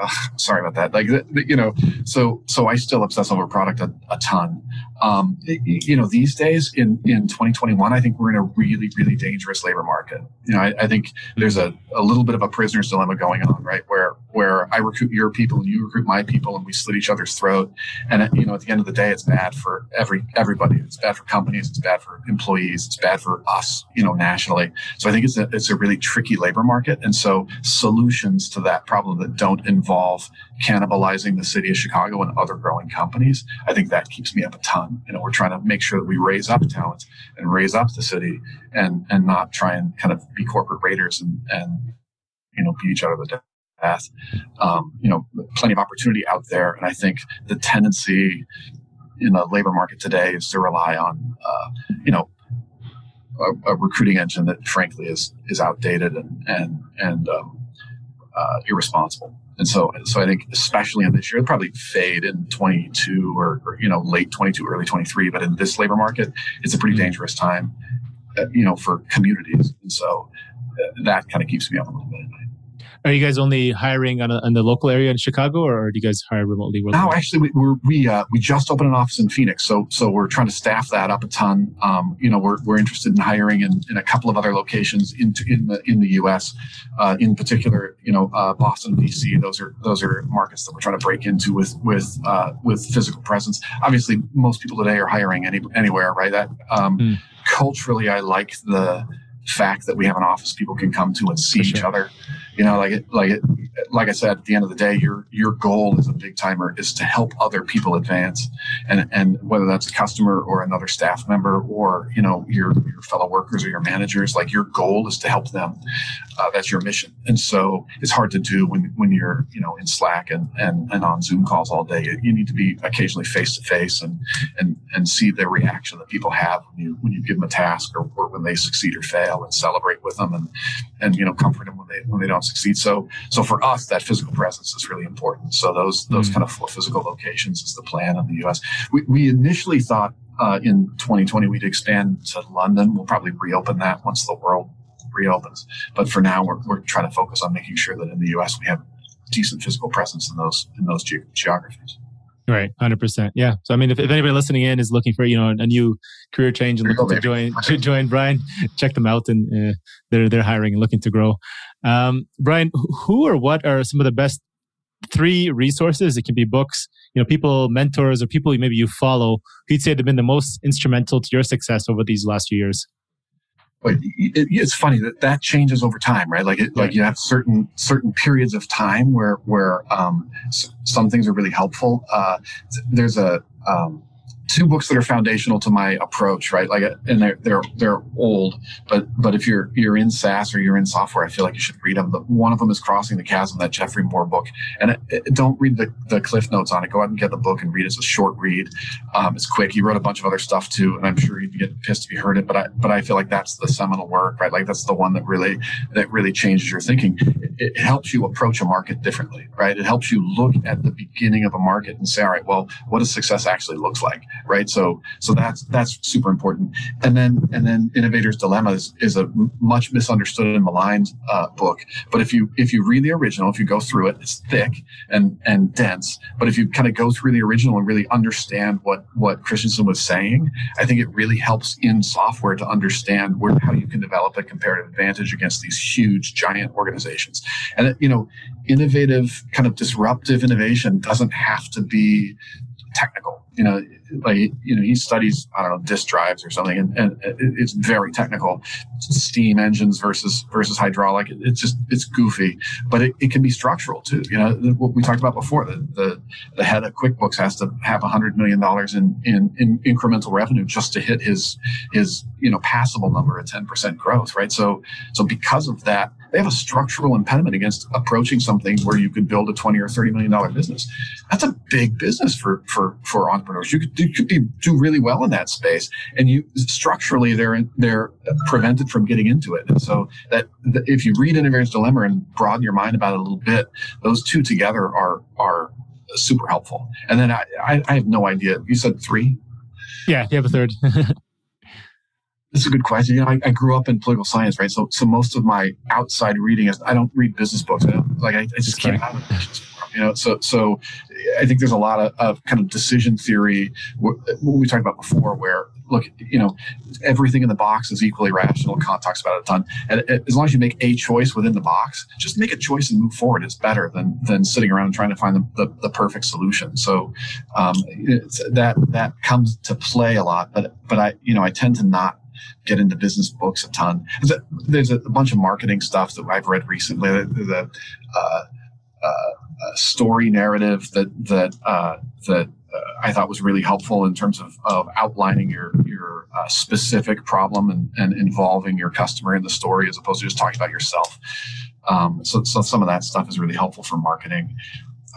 Sorry about that. Like, you know, so so I still obsess over product a, a ton. Um, you know, these days in in 2021, I think we're in a really really dangerous labor market. You know, I, I think there's a, a little bit of a prisoner's dilemma going on, right? Where where I recruit your people and you recruit my people, and we slit each other's throat. And you know, at the end of the day, it's bad for every everybody. It's bad for companies. It's bad for employees. It's bad for us. You know, nationally. So I think it's a it's a really tricky labor market. And so solutions to that problem that don't involve cannibalizing the city of Chicago and other growing companies, I think that keeps me up a ton. You know, we're trying to make sure that we raise up talent and raise up the city and and not try and kind of be corporate raiders and and you know beat each other the death. Um, you know, plenty of opportunity out there, and I think the tendency in the labor market today is to rely on uh, you know a, a, recruiting engine that frankly is is outdated and and and um, uh, irresponsible. And so, so I think especially in this year, it'll probably fade in 22 or, or, you know late 22, early 23. But in this labor market, it's a pretty mm-hmm. dangerous time, uh, you know, for communities. And so uh, that kind of keeps me up a little bit. Are you guys only hiring on, a, on the local area in Chicago, or do you guys hire remotely? No, actually, we we're, we uh, we just opened an office in Phoenix, so so we're trying to staff that up a ton. Um, you know, we're, we're interested in hiring in, in a couple of other locations in in the in the U.S. Uh, in particular, you know, uh, Boston, D.C. Those are those are markets that we're trying to break into with with uh, with physical presence. Obviously, most people today are hiring any, anywhere, right? That um, mm. culturally, I like the fact that we have an office people can come to and see sure. each other you know like like like i said at the end of the day your your goal as a big timer is to help other people advance. And and whether that's a customer or another staff member or you know your your fellow workers or your managers like your goal is to help them. Uh, that's your mission. And so it's hard to do when when you're you know in slack and and, and on zoom calls all day. You need to be occasionally face to face and and and see the reaction that people have when you when you give them a task or, or when they succeed or fail and celebrate with them and and you know comfort them when they when they don't succeed. So so for us, that physical presence is really important. So those those mm-hmm. kind of four physical locations is the plan in the U.S. We, we initially thought uh, in 2020 we'd expand to London. We'll probably reopen that once the world reopens. But for now, we're, we're trying to focus on making sure that in the U.S. we have decent physical presence in those in those ge- geographies. Right, hundred percent. Yeah. So I mean, if, if anybody listening in is looking for you know a new career change and looking to join to join Brian, check them out, and uh, they're they're hiring and looking to grow. Um, Brian, who or what are some of the best three resources? It can be books, you know, people, mentors, or people maybe you follow. Who'd say have been the most instrumental to your success over these last few years? but it, it's funny that that changes over time, right? Like, it, like you have certain certain periods of time where where um, some things are really helpful. Uh, there's a um, two books that are foundational to my approach, right? Like, and they're they're they're old, but but if you're you're in SaaS or you're in software, I feel like you should read them. The, one of them is Crossing the Chasm, that Geoffrey Moore book, and it, it, don't read the, the cliff notes on it. Go out and get the book and read it. It's a short read. Um, it's quick. He wrote a bunch of other stuff too, and I'm sure you'd get pissed if you heard it, but I but I feel like that's the seminal work, right? Like that's the one that really that really changes your thinking. It, it helps you approach a market differently, right? It helps you look at the beginning of a market and say, all right, well, what does success actually looks like? Right? So so that's that's super important. And then and then Innovator's Dilemma is, is a much misunderstood and maligned uh, book. But if you if you read the original, if you go through it, it's thick and and dense. But if you kind of go through the original and really understand what what Christensen was saying, I think it really helps in software to understand where how you can develop a comparative advantage against these huge giant organizations. And you know, innovative kind of disruptive innovation doesn't have to be technical. You know, like you know, he studies I don't know disk drives or something, and, and it's very technical. Steam engines versus versus hydraulic. It's just it's goofy, but it, it can be structural too. You know, what we talked about before. The the, the head of QuickBooks has to have a hundred million dollars in, in in incremental revenue just to hit his his you know passable number of ten percent growth, right? So so because of that they have a structural impediment against approaching something where you could build a 20 or 30 million dollar business. That's a big business for for for. You could, you could be, do really well in that space, and you structurally they're they're prevented from getting into it. And so that, that if you read Innovator's Dilemma and broaden your mind about it a little bit, those two together are are super helpful. And then I, I, I have no idea. You said three. Yeah, you have a third. This is a good question. You know, I, I, grew up in political science, right? So, so most of my outside reading is I don't read business books. I like I, I just can't. You know, so so I think there's a lot of, of kind of decision theory what we talked about before, where look, you know, everything in the box is equally rational. Kant talks about it a ton. And as long as you make a choice within the box, just make a choice and move forward. is better than than sitting around trying to find the, the, the perfect solution. So um, that that comes to play a lot. But but I you know I tend to not get into business books a ton. There's a, bunch of marketing stuff that I've read recently. The, uh, uh, story narrative that that uh, that uh, I thought was really helpful in terms of, of outlining your your uh, specific problem and, and involving your customer in the story as opposed to just talking about yourself. Um, so, so some of that stuff is really helpful for marketing.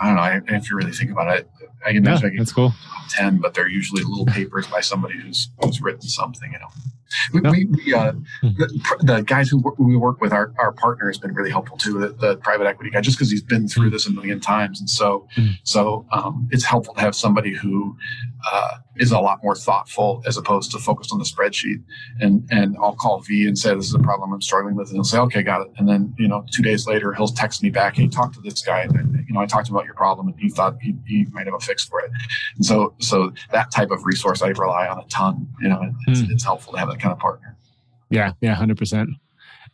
I don't know. I, if you really think about it, I can imagine yeah, that's cool. Ten, but they're usually little papers by somebody who's who's written something. You know. We, we, we uh, hmm. the, the, guys who we work with, our, our partner has been really helpful too. The, the private equity guy, just because he's been through hmm. this a million times, and so mm. so um, it's helpful to have somebody who uh, is a lot more thoughtful as opposed to focused on the spreadsheet. And and I'll call V and say this is a problem I'm struggling with, and he'll say, okay, got it. And then you know, two days later, he'll text me back, hey, talk to this guy. And, you know, I talked about your problem, and he thought he, he might have a fix for it. And so so that type of resource I rely on a ton. You know, it's, mm. it's helpful to have that kind of partner. Yeah, yeah, hundred percent.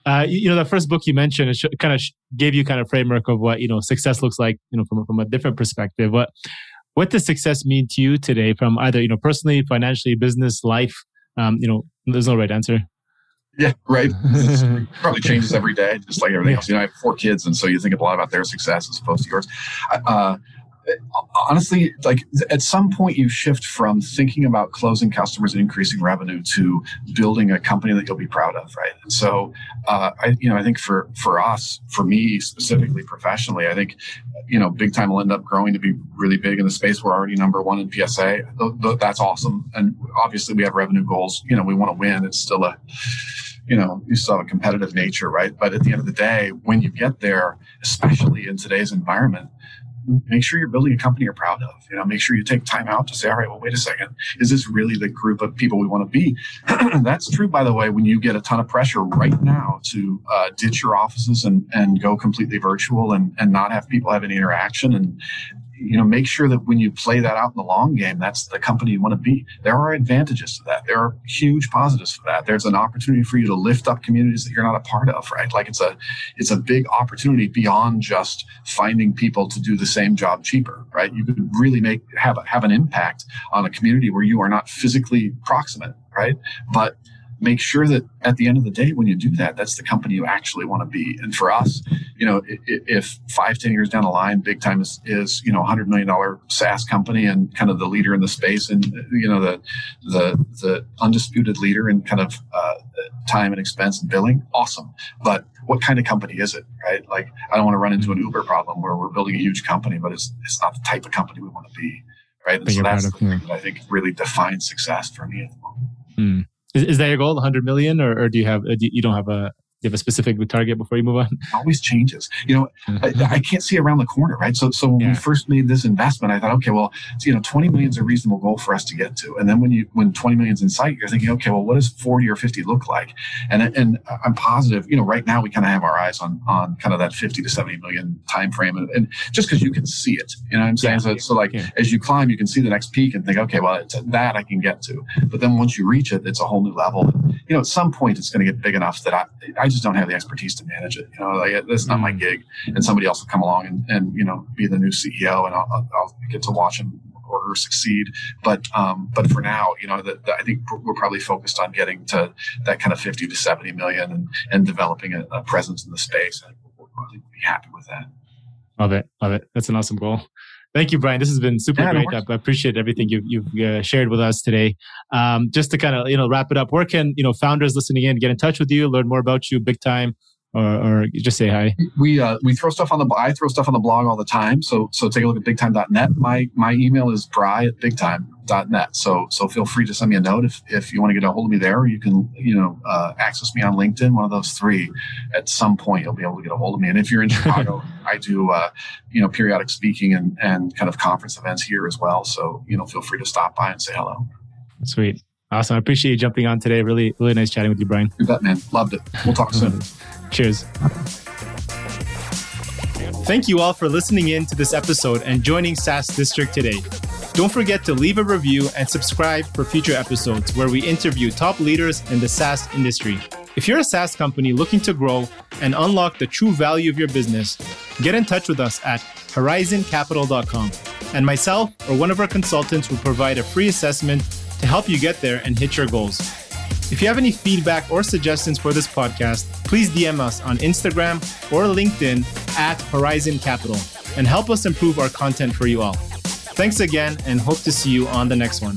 Uh, you know, the first book you mentioned, it sh- kind of sh- gave you kind of framework of what you know success looks like. You know, from from a different perspective. What what does success mean to you today, from either you know personally, financially, business, life? Um, you know, there's no right answer. Yeah, right. probably changes every day, just like everything else. You know, I have four kids, and so you think a lot about their success as opposed to yours. Uh, honestly, like at some point you shift from thinking about closing customers and increasing revenue to building a company that you'll be proud of, right? And so, uh, I, you know, I think for for us, for me specifically, professionally, I think, you know, big time will end up growing to be really big in the space. We're already number one in PSA. That's awesome, and obviously we have revenue goals. You know, we want to win. It's still a you know, you still have a competitive nature, right? But at the end of the day, when you get there, especially in today's environment, make sure you're building a company you're proud of. You know, make sure you take time out to say, all right, well, wait a second, is this really the group of people we want to be? That's true, by the way, when you get a ton of pressure right now to uh, ditch your offices and, and go completely virtual and, and not have people have any interaction and you know make sure that when you play that out in the long game that's the company you want to be. There are advantages to that. There are huge positives for that. There's an opportunity for you to lift up communities that you're not a part of right? Like it's a it's a big opportunity beyond just finding people to do the same job cheaper right? You could really make have have an impact on a community where you are not physically proximate right? But make sure that at the end of the day, when you do that, that's the company you actually want to be. And for us, you know, if five, ten years down the line, Big Time is, is you know, a hundred million dollar SaaS company and kind of the leader in the space, and you know, the the the undisputed leader in kind of uh, time and expense and billing, awesome. But what kind of company is it, right? Like, I don't want to run into an Uber problem where we're building a huge company, but it's it's not the type of company we want to be, right? And so that's the thing that I think really defines success for me at the moment. Mm. Is, is that your goal, 100 million, or, or do you have, uh, do you don't have a, you have a specific target before you move on? Always changes. You know, I, mm-hmm. I, can't see around the corner, right? So, so when yeah. we first made this investment, I thought, okay, well, you know, 20 million is a reasonable goal for us to get to. And then when you, when 20 million is in sight, you're thinking, okay, well, what does 40 or 50 look like? And, and I'm positive, you know, right now we kind of have our eyes on, on kind of that 50 to 70 million time frame. And, and just because you can see it, you know what I'm saying? Yeah. So, so like yeah. as you climb, you can see the next peak and think, okay, well, it's that I can get to. But then once you reach it, it's a whole new level. You know, at some point it's going to get big enough that I, I just don't have the expertise to manage it. You know, like, that's not my mm. gig. And somebody else will come along and, and you know, be the new CEO and I'll, I'll get to watch him or succeed. But um, but for now, you know, that I think we're probably focused on getting to that kind of 50 to 70 million and, and developing a, a presence in the space. I think we'll probably be happy with that. Love it. Love it. That's an awesome goal. Thank you, Brian. This has been super yeah, great. I appreciate everything you've, you've uh, shared with us today. Um, just to kind of you know wrap it up, where can you know founders listening in get in touch with you, learn more about you, big time, or, or just say hi? We uh, we throw stuff on the I throw stuff on the blog all the time. So so take a look at bigtime.net. My my email is bry at bigtime.net. So so feel free to send me a note if, if you want to get a hold of me there. Or you can you know uh, access me on LinkedIn. One of those three. At some point, you'll be able to get a hold of me. And if you're in Chicago, I do uh, you know periodic speaking and and kind of conference events here as well. So you know feel free to stop by and say hello. Sweet. Awesome. I appreciate you jumping on today. Really, really nice chatting with you, Brian. You bet, man. Loved it. We'll talk soon. Cheers. Thank you all for listening in to this episode and joining SaaS District today. Don't forget to leave a review and subscribe for future episodes where we interview top leaders in the SaaS industry. If you're a SaaS company looking to grow and unlock the true value of your business, get in touch with us at horizoncapital.com. And myself or one of our consultants will provide a free assessment to help you get there and hit your goals. If you have any feedback or suggestions for this podcast, please DM us on Instagram or LinkedIn at Horizon Capital and help us improve our content for you all. Thanks again and hope to see you on the next one.